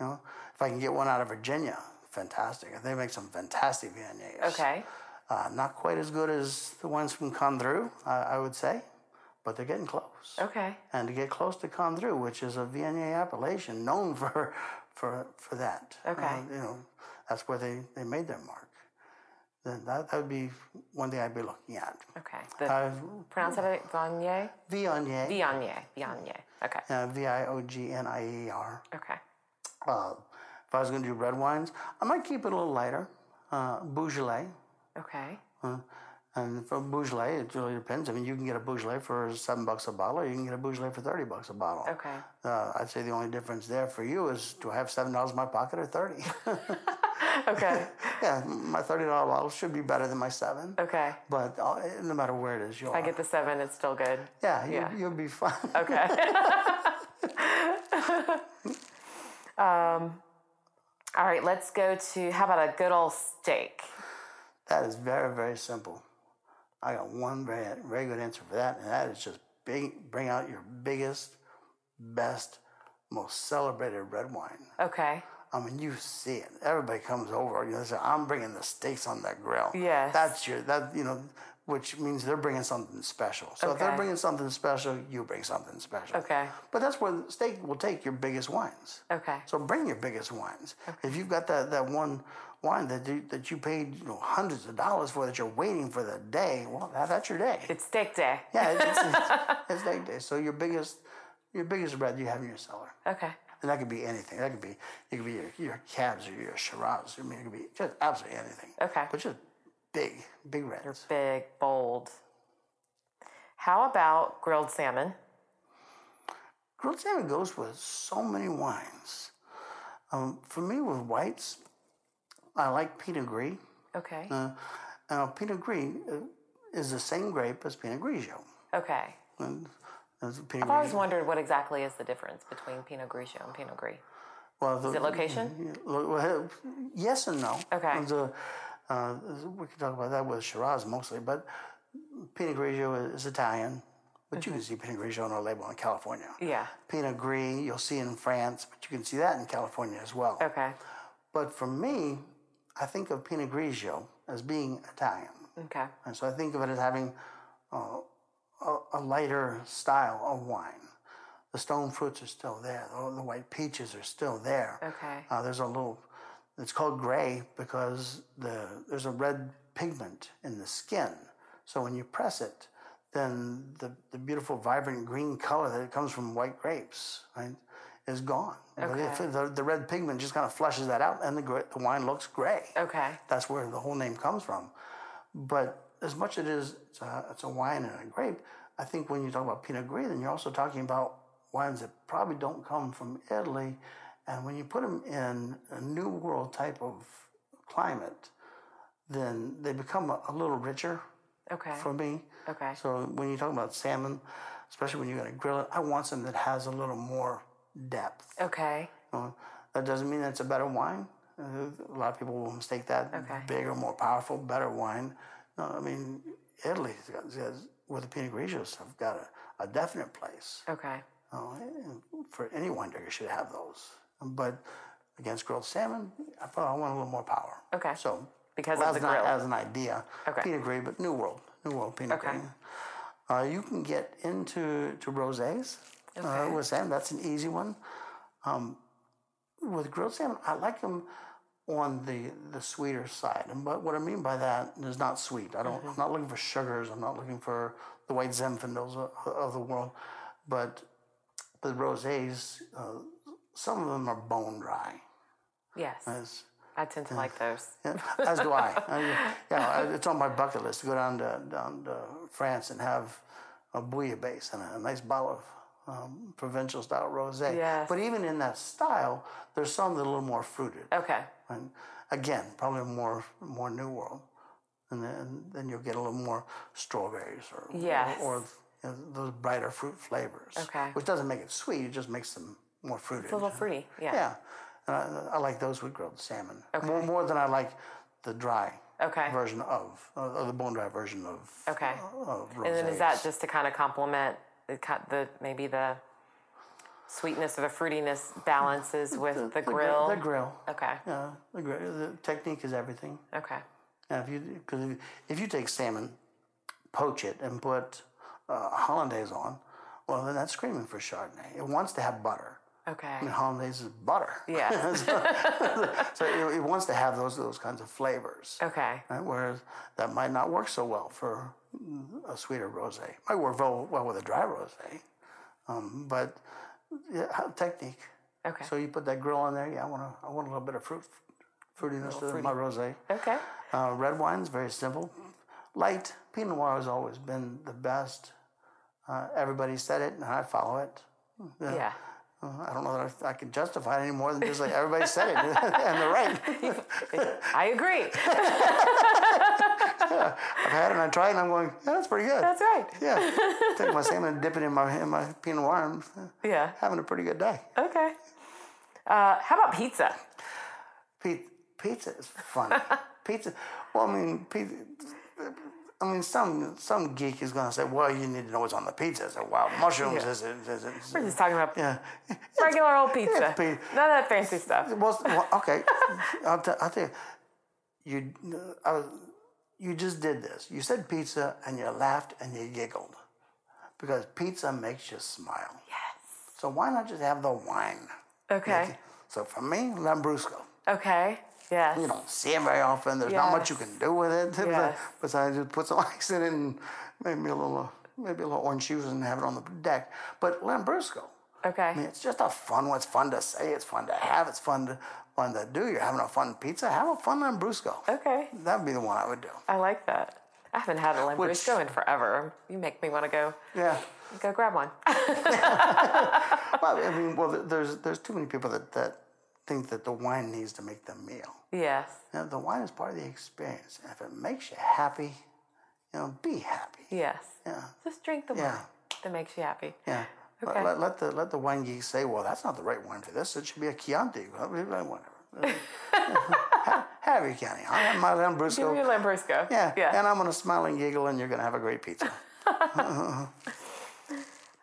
You know, if I can get one out of Virginia, fantastic. They make some fantastic Viogniers. Okay. Uh, not quite as good as the ones from Condrieu, uh, I would say, but they're getting close. Okay. And to get close to Condrieu, which is a Viognier appellation known for for for that. Okay. Uh, you know, that's where they, they made their mark. Then that, that would be one thing I'd be looking at. Okay. The, Uh, pronounce it Viognier? Viognier, Viognier. Viognier. Okay. uh, V I O G N I E R. Okay. Uh, if I was going to do red wines, I might keep it a little lighter. Uh, Beaujolais. Okay. Uh, and for Beaujolais, it really depends. I mean, you can get a Beaujolais for seven bucks a bottle, or you can get a Beaujolais for thirty bucks a bottle. Okay. Uh, I'd say the only difference there for you is do I have seven dollars in my pocket or thirty? Okay. yeah, my thirty dollar bottle should be better than my seven. Okay. But uh, no matter where it is, you'll. If I get the seven, it's still good. yeah, you, yeah. you'll be fine. Okay. um, all right, let's go to how about a good old steak? That is very, very simple. I got one very, very good answer for that, and that is just big, bring out your biggest, best, most celebrated red wine. Okay. I mean, you see it. Everybody comes over. You know, they say, "I'm bringing the steaks on that grill." Yes. That's your that you know, which means they're bringing something special. So if they're bringing something special, you bring something special. Okay. But that's where the steak will take your biggest wines. Okay. So bring your biggest wines. Okay. If you've got that, that one wine that you, that you paid you know hundreds of dollars for that you're waiting for the day, well, that, that's your day. It's steak day. yeah, it's, it's, it's steak day. So your biggest your biggest red you have in your cellar. Okay. And that could be anything. That could be it could be your, your cabs or your Shiraz. I mean, it could be just absolutely anything. Okay. But just big, big reds. Big, bold. How about grilled salmon? Grilled salmon goes with so many wines. Um, for me, with whites, I like Pinot Gris. Okay. Uh, now, Pinot Gris uh, is the same grape as Pinot Grigio. Okay. And, I've always wondered what exactly is the difference between Pinot Grigio and Pinot Gris. well, the, Is it location? Yes and no. Okay. The, uh, we can talk about that with Shiraz mostly, but Pinot Grigio is Italian, but you can see Pinot Grigio on our label in California. Yeah. Pinot Gris, you'll see in France, but you can see that in California as well. Okay. But for me, I think of Pinot Grigio as being Italian. Okay. And so I think of it as having uh, a, a lighter style of wine. The stone fruits are still there. The, the white peaches are still there. Okay. Uh, there's a little. It's called gray because the there's a red pigment in the skin. So when you press it, then the, the beautiful vibrant green color that comes from white grapes right, is gone. Okay. the, the red pigment just kind of flushes that out, and the, the wine looks gray. Okay. That's where the whole name comes from. But as much as it is, it's a, it's a wine and a grape, I think when you talk about Pinot Gris, then you're also talking about wines that probably don't come from Italy. And when you put them in a new world type of climate, then they become a, a little richer Okay. for me. Okay. So when you talk about salmon, especially when you're going to grill it, I want something that has a little more depth. Okay. Uh, that doesn't mean that it's a better wine. Uh, a lot of people will mistake that Okay. bigger, more powerful, better wine. No, I mean Italy has, with the Pinot Grigios have got a, a definite place. Okay. Uh, and for any wine drinker, should have those. But against grilled salmon, I probably want a little more power. Okay. So Because as of the an, grill. as an idea, Okay. Pinot Gris, but New World, New World Pinot Okay. Gris. Uh, you can get into to rosés uh, with salmon. That's an easy one. Um, with grilled salmon, I like them on the the sweeter side. And but what I mean by that is not sweet. I don't. I'm not looking for sugars. I'm not looking for the white Zinfandels of, of the world. But the rosés, uh, some of them are bone dry. Yes. As, I tend to like those. yeah, as do I. I yeah, it's on my bucket list to go down to down to France and have a bouillabaisse and a nice bottle of, um, provincial style rosé. Yes. But even in that style, there's some that are a little more fruited. Okay. And again, probably more more New World, and then then you'll get a little more strawberries or Yes. or, or you know, those brighter fruit flavors. Okay. Which doesn't make it sweet; it just makes them more fruited. It's a little fruity. Yeah. Yeah, and I, I like those with grilled salmon Okay. more, more than I like the dry Okay. version of, or the bone dry version of. Okay. Uh, of And then is that just to kind of complement the cut the maybe the sweetness or the fruitiness balances with the, gr- grill? The grill. Okay. Yeah, the grill. The technique is everything. Okay. And if you because if, if you take salmon, poach it, and put uh, hollandaise on, well, then that's screaming for Chardonnay. It wants to have butter. Okay. I mean, hollandaise is butter. Yeah. So it, it wants to have those those kinds of flavors. Okay. Right? Whereas that might not work so well for a sweeter rosé. Might work well, well with a dry rosé, um, but yeah, technique. Okay. So you put that grill on there. Yeah, I want to. I want a little bit of fruit, fruitiness to my rosé. Okay. Uh, red wine's very simple, light. Pinot Noir has always been the best. Uh, everybody said it, and I follow it. Yeah. Uh, I don't know that I, I can justify it any more than just like everybody said it, and they're right. I agree. I've had it and I tried, it, and I'm going, yeah, that's pretty good. That's right. Yeah, take my salmon and dip it in my in my Pinot Noir. and uh, Yeah. having a pretty good day. Okay. Uh, how about pizza? Pizza, pizza is fun. pizza. Well, I mean, pizza. I mean, some some geek is going to say, "Well, you need to know what's on the pizza." So, wow, mushrooms Yeah. is it? Is it is We're just talking about yeah. regular old pizza. pi- None of that fancy stuff. Well, well okay. I'll, t- I'll tell you. You, I was, you just did this. You said pizza, and you laughed and you giggled, because pizza makes you smile. Yes. So why not just have the wine? Okay. So for me, Lambrusco. Okay. Yes. You don't see it very often. There's not much you can do with it. Yes. Besides, just put some ice in it and maybe a little, maybe a little orange juice and have it on the deck. But Lambrusco, Okay. I mean, it's just a fun one. It's fun to say. It's fun to have. It's fun to fun to do. You're having a fun pizza. Have a fun Lambrusco. Okay. That'd be the one I would do. I like that. I haven't had a Lambrusco in forever. You make me want to go Yeah. go grab one. Well, I mean, well, there's there's too many people that that think that the wine needs to make the meal. yes. You know, the wine is part of the experience. And if it makes you happy, you know, be happy. Yes. Yeah. Just drink the wine Yeah. that makes you happy. Yeah. Let- Okay. Let, let the let the wine geek say, well, that's not the right wine for this. It should be a Chianti. Well, Whatever. Ha- have your Chianti. I have my Lambrusco. Give me a Lambrusco. Yeah. Yeah. And I'm gonna smile and giggle, and you're gonna have a great pizza. All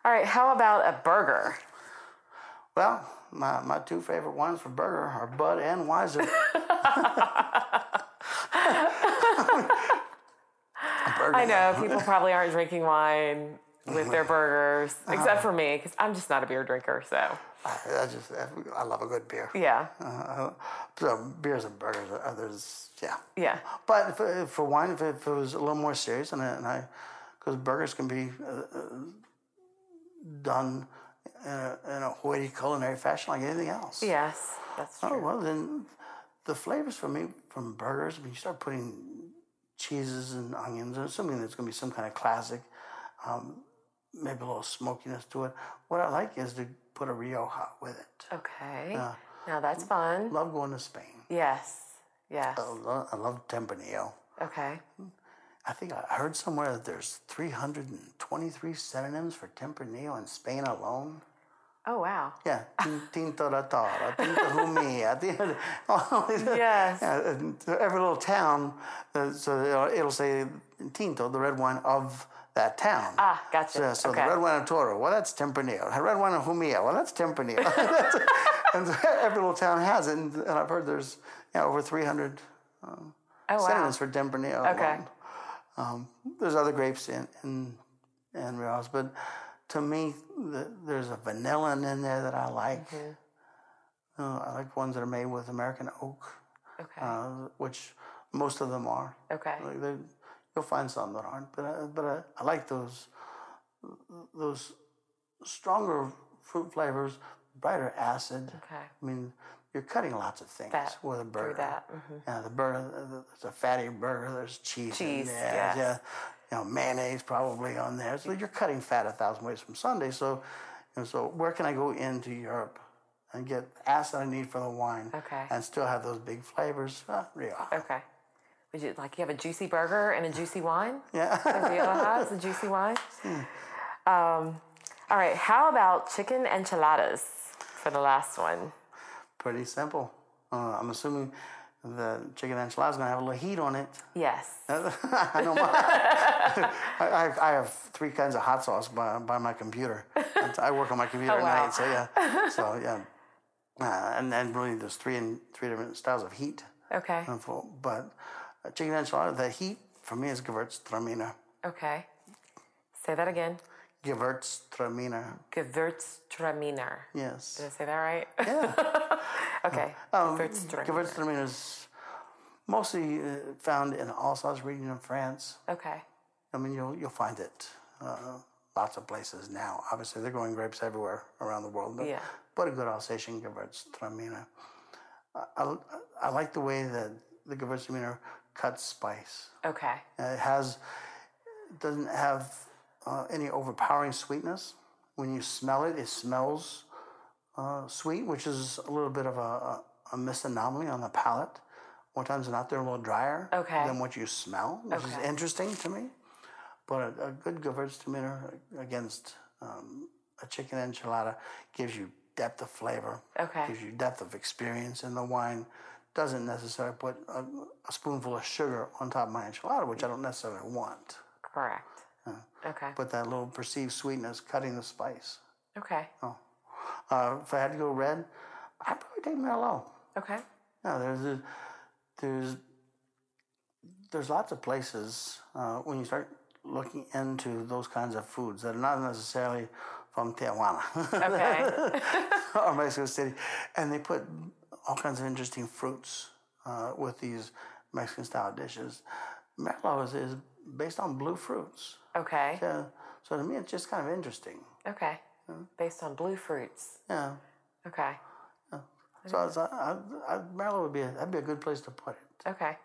right. How about a burger? well, my, my two favorite wines for burger are Bud and Weiser. I know people probably aren't drinking wine with their burgers, except for me, because I'm just not a beer drinker. So I, I just I love a good beer. yeah, Uh, so beers and burgers, are others, yeah. yeah, But if, for wine, if it, if it was a little more serious, and I, and I, because burgers can be uh, done in a, in a hoity culinary fashion like anything else. yes, that's true. Oh well, then the flavors for me from burgers. When you start putting cheeses and onions, and something that's going to be some kind of classic, um, maybe a little smokiness to it. What I like is to put a Rioja with it. Okay, now that's fun. Love going to Spain. Yes, yes. I love, I love Tempranillo. Okay, I think I heard somewhere that there's 323 synonyms for Tempranillo in Spain alone. oh wow. Yeah, tinto da tara, tinto humia. tin- all these- Yes. Yeah, every little town, uh, so it'll, it'll say tinto, the red wine of that town. Ah, gotcha. So, so Okay. the red wine of Toro, well, that's Tempranillo. The red wine of Humia, well, that's Tempranillo. and every little town has it, and, and I've heard there's you know, over 300 Oh wow. synonyms for Tempranillo. Okay. alone. Um, there's other grapes in in, in Riojas, but to me, the, there's a vanilla in there that I like. Mm-hmm. Uh, I like ones that are made with American oak, Okay. uh, which most of them are. okay. Like you'll find some that aren't, but I, but I, I like those those stronger fruit flavors, brighter acid. Okay. I mean, you're cutting lots of things That- with a burger. That. mhm. Yeah, the burger, it's a fatty burger. There's cheese. in Cheese, there, yes. Yeah, you know, mayonnaise probably on there. So you're cutting fat a thousand ways from Sunday. So And so, where can I go into Europe and get acid I need for the wine, Okay. and still have those big flavors? Uh. Okay. Would you like you have a juicy burger and a juicy wine? Yeah. The Rioja is a juicy wine. Um, all right. How about chicken enchiladas for the last one? Pretty simple. Uh, I'm assuming the chicken enchilada is going to have a little heat on it. Yes. I know my, I, I, I have three kinds of hot sauce by, by my computer. I work on my computer Oh, at night, so yeah. So yeah. Uh, and then really there's three and three different styles of heat. Okay. But uh, chicken enchilada, the heat for me is Gewürztraminer. Okay. Say that again. Gewürztraminer. Gewürztraminer. Yes. Did I say that right? Yeah. Okay. Um, Gewürztraminer. Gewürztraminer is mostly uh, found in Alsace region of France. Okay. I mean, you'll you'll find it uh, lots of places now. Obviously, they're growing grapes everywhere around the world. But, Yeah. but a good Alsatian Gewürztraminer. I, I, I like the way that the Gewürztraminer cuts spice. Okay. Uh, It has doesn't have uh, any overpowering sweetness. When you smell it, it smells uh, sweet, which is a little bit of a, a, a missed anomaly on the palate. More times than not, they're a little drier Okay. than what you smell, which is interesting to me. But a, a good Gewürztraminer against um, a chicken enchilada gives you depth of flavor, Okay. gives you depth of experience in the wine. Doesn't necessarily put a, a spoonful of sugar on top of my enchilada, which I don't necessarily want. Correct. Okay. But that little perceived sweetness cutting the spice. Okay. Uh, if I had to go red, I'd probably take Merlot. Okay. No, there's a, there's there's lots of places uh, when you start looking into those kinds of foods that are not necessarily from Tijuana Okay. or Mexico City, and they put all kinds of interesting fruits uh, with these Mexican style dishes. Merlot is, is based on blue fruits, Okay. yeah. So to me, it's just kind of interesting. Okay. Based on blue fruits. Yeah. Okay. So I, was- I, I, Merlot would be a, that'd be a good place to put it. Okay.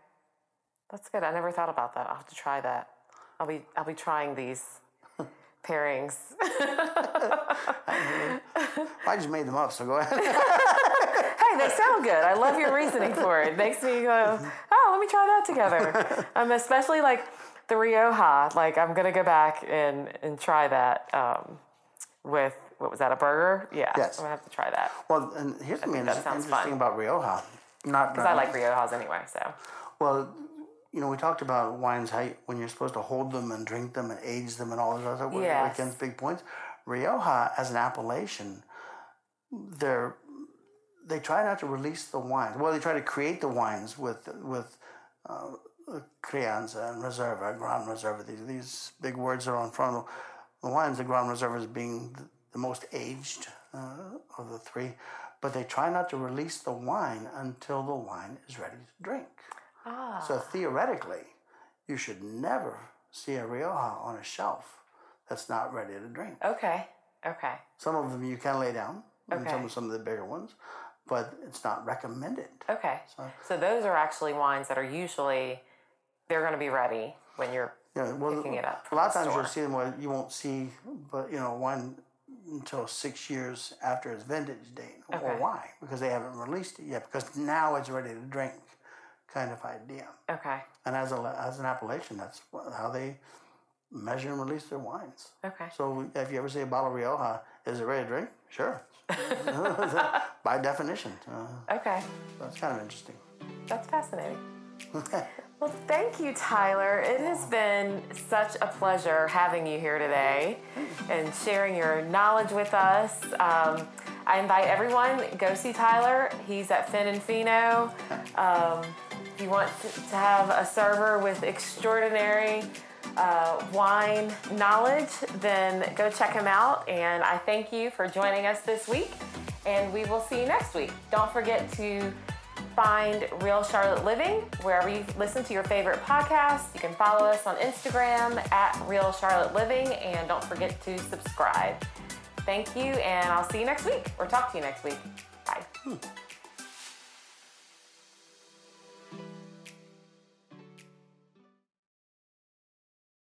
That's good. I never thought about that. I'll have to try that. I'll be I'll be trying these pairings. I just made them up, so go ahead. hey, they sound good. I love your reasoning for it. It makes me go, oh, let me try that together. Um, especially like the Rioja. Like I'm gonna go back and and try that um, with what was that a burger? Yeah, Yes. I'm gonna have to try that Well, and here's something that inter- sounds interesting fun. about Rioja. Not, because I like Riojas anyway. So Well, you know, we talked about wines how you, when you're supposed to hold them and drink them and age them and all those other Yes. weekends big points. Rioja, as an appellation, they're they try not to release the wines. Well, they try to create the wines with with uh, Crianza and Reserva, Grand Reserva. These these big words are on front of the wines. The Grand Reserva is being the, the most aged uh, of the three, but they try not to release the wine until the wine is ready to drink. ah, So theoretically, you should never see a Rioja on a shelf that's not ready to drink. okay, okay, Some of them you can lay down, and some of some of the bigger ones, but it's not recommended. okay. So- So those are actually wines that are usually they're gonna be ready when you're Yeah, well, Picking it up a lot of times you'll see them where you won't see, but you know, wine until six years after its vintage date. Well, Okay. why? Because they haven't released it yet. Because now it's ready to drink, kind of idea. okay, And as a as an appellation, that's how they measure and release their wines. okay. So if you ever see a bottle of Rioja, is it ready to drink? Sure. By definition. Uh, Okay, that's kind of interesting. that's fascinating. Okay. Well, thank you, Tyler. It has been such a pleasure having you here today and sharing your knowledge with us. Um, I invite everyone go see Tyler. He's at Fin and Fino. Um, if you want to have a server with extraordinary uh, wine knowledge, then go check him out. And I thank you for joining us this week. And we will see you next week. Don't forget to find Real Charlotte Living wherever you listen to your favorite podcast. You can follow us on Instagram at Real Charlotte Living and don't forget to subscribe. Thank you, and I'll see you next week or talk to you next week. Bye.